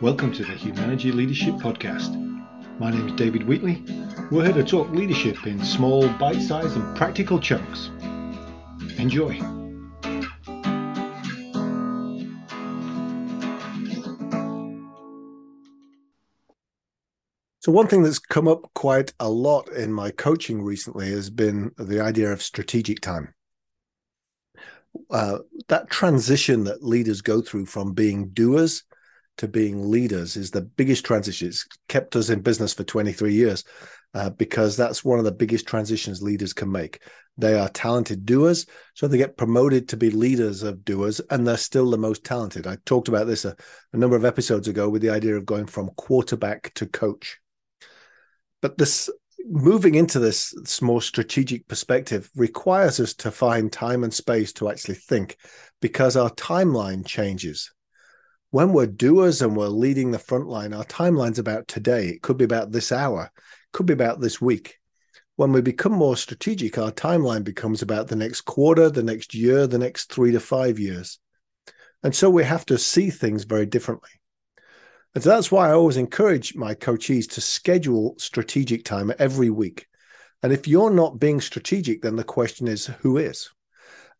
Welcome to the Humanity Leadership Podcast. My name is David Wheatley. We're here to talk leadership in small, bite sized, and practical chunks. Enjoy. So, one thing that's come up quite a lot in my coaching recently has been the idea of strategic time. Uh, that transition that leaders go through from being doers to being leaders is the biggest transition. It's kept us in business for 23 years uh, because that's one of the biggest transitions leaders can make. They are talented doers, so they get promoted to be leaders of doers, and they're still the most talented. I talked about this a, a number of episodes ago with the idea of going from quarterback to coach. But this moving into this, this more strategic perspective requires us to find time and space to actually think because our timeline changes when we're doers and we're leading the front line, our timeline's about today. It could be about this hour, could be about this week. When we become more strategic, our timeline becomes about the next quarter, the next year, the next three to five years. And so we have to see things very differently. And so that's why I always encourage my coachees to schedule strategic time every week. And if you're not being strategic, then the question is who is?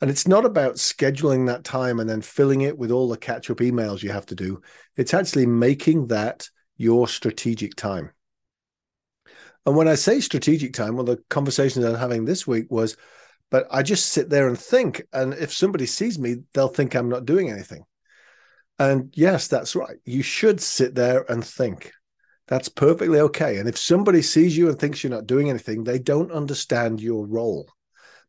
And it's not about scheduling that time and then filling it with all the catch up emails you have to do. It's actually making that your strategic time. And when I say strategic time, well, the conversations I'm having this week was, but I just sit there and think. And if somebody sees me, they'll think I'm not doing anything. And yes, that's right. You should sit there and think. That's perfectly okay. And if somebody sees you and thinks you're not doing anything, they don't understand your role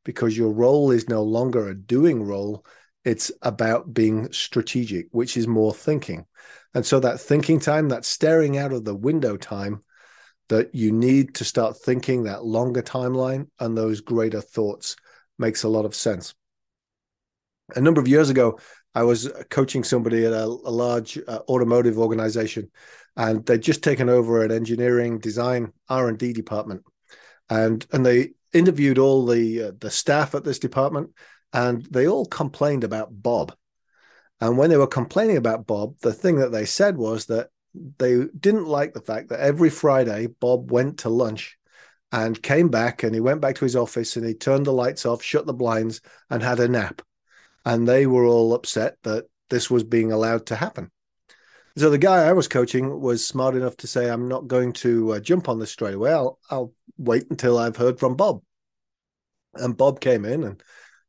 because your role is no longer a doing role. It's about being strategic, which is more thinking. And so that thinking time, that staring out of the window time, that you need to start thinking that longer timeline and those greater thoughts makes a lot of sense. A number of years ago, I was coaching somebody at a, a large uh, automotive organization, and they'd just taken over an engineering design R and D department, and and they interviewed all the uh, the staff at this department, and they all complained about Bob. And when they were complaining about Bob, the thing that they said was that they didn't like the fact that every Friday Bob went to lunch and came back and he went back to his office and he turned the lights off, shut the blinds, and had a nap. And they were all upset that this was being allowed to happen. So the guy I was coaching was smart enough to say, "I'm not going to uh, jump on this straight away. I'll, I'll wait until I've heard from Bob." And Bob came in and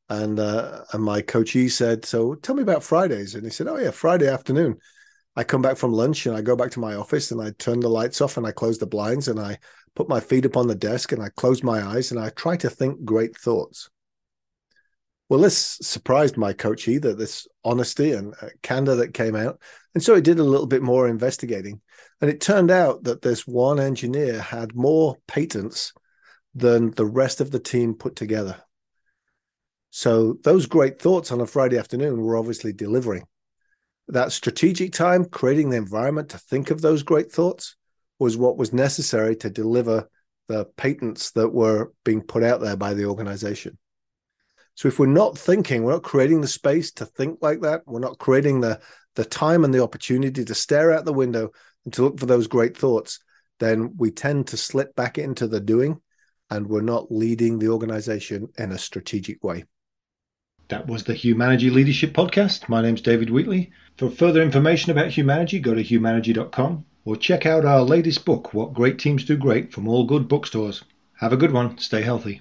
and uh, and my coachee said, "So tell me about Fridays." And he said, "Oh yeah, Friday afternoon. I come back from lunch and I go back to my office and I turn the lights off and I close the blinds and I put my feet up on the desk and I close my eyes and I try to think great thoughts." Well, this surprised my coachee that this honesty and uh, candor that came out. And so he did a little bit more investigating. And it turned out that this one engineer had more patents than the rest of the team put together. So those great thoughts on a Friday afternoon were obviously delivering. That strategic time, creating the environment to think of those great thoughts, was what was necessary to deliver the patents that were being put out there by the organization. So if we're not thinking, we're not creating the space to think like that, we're not creating the the time and the opportunity to stare out the window and to look for those great thoughts, then we tend to slip back into the doing and we're not leading the organization in a strategic way. That was the Humanity Leadership Podcast. My name's David Wheatley. For further information about Humanity, go to humanity.com or check out our latest book, What Great Teams Do Great, from all good bookstores. Have a good one. Stay healthy.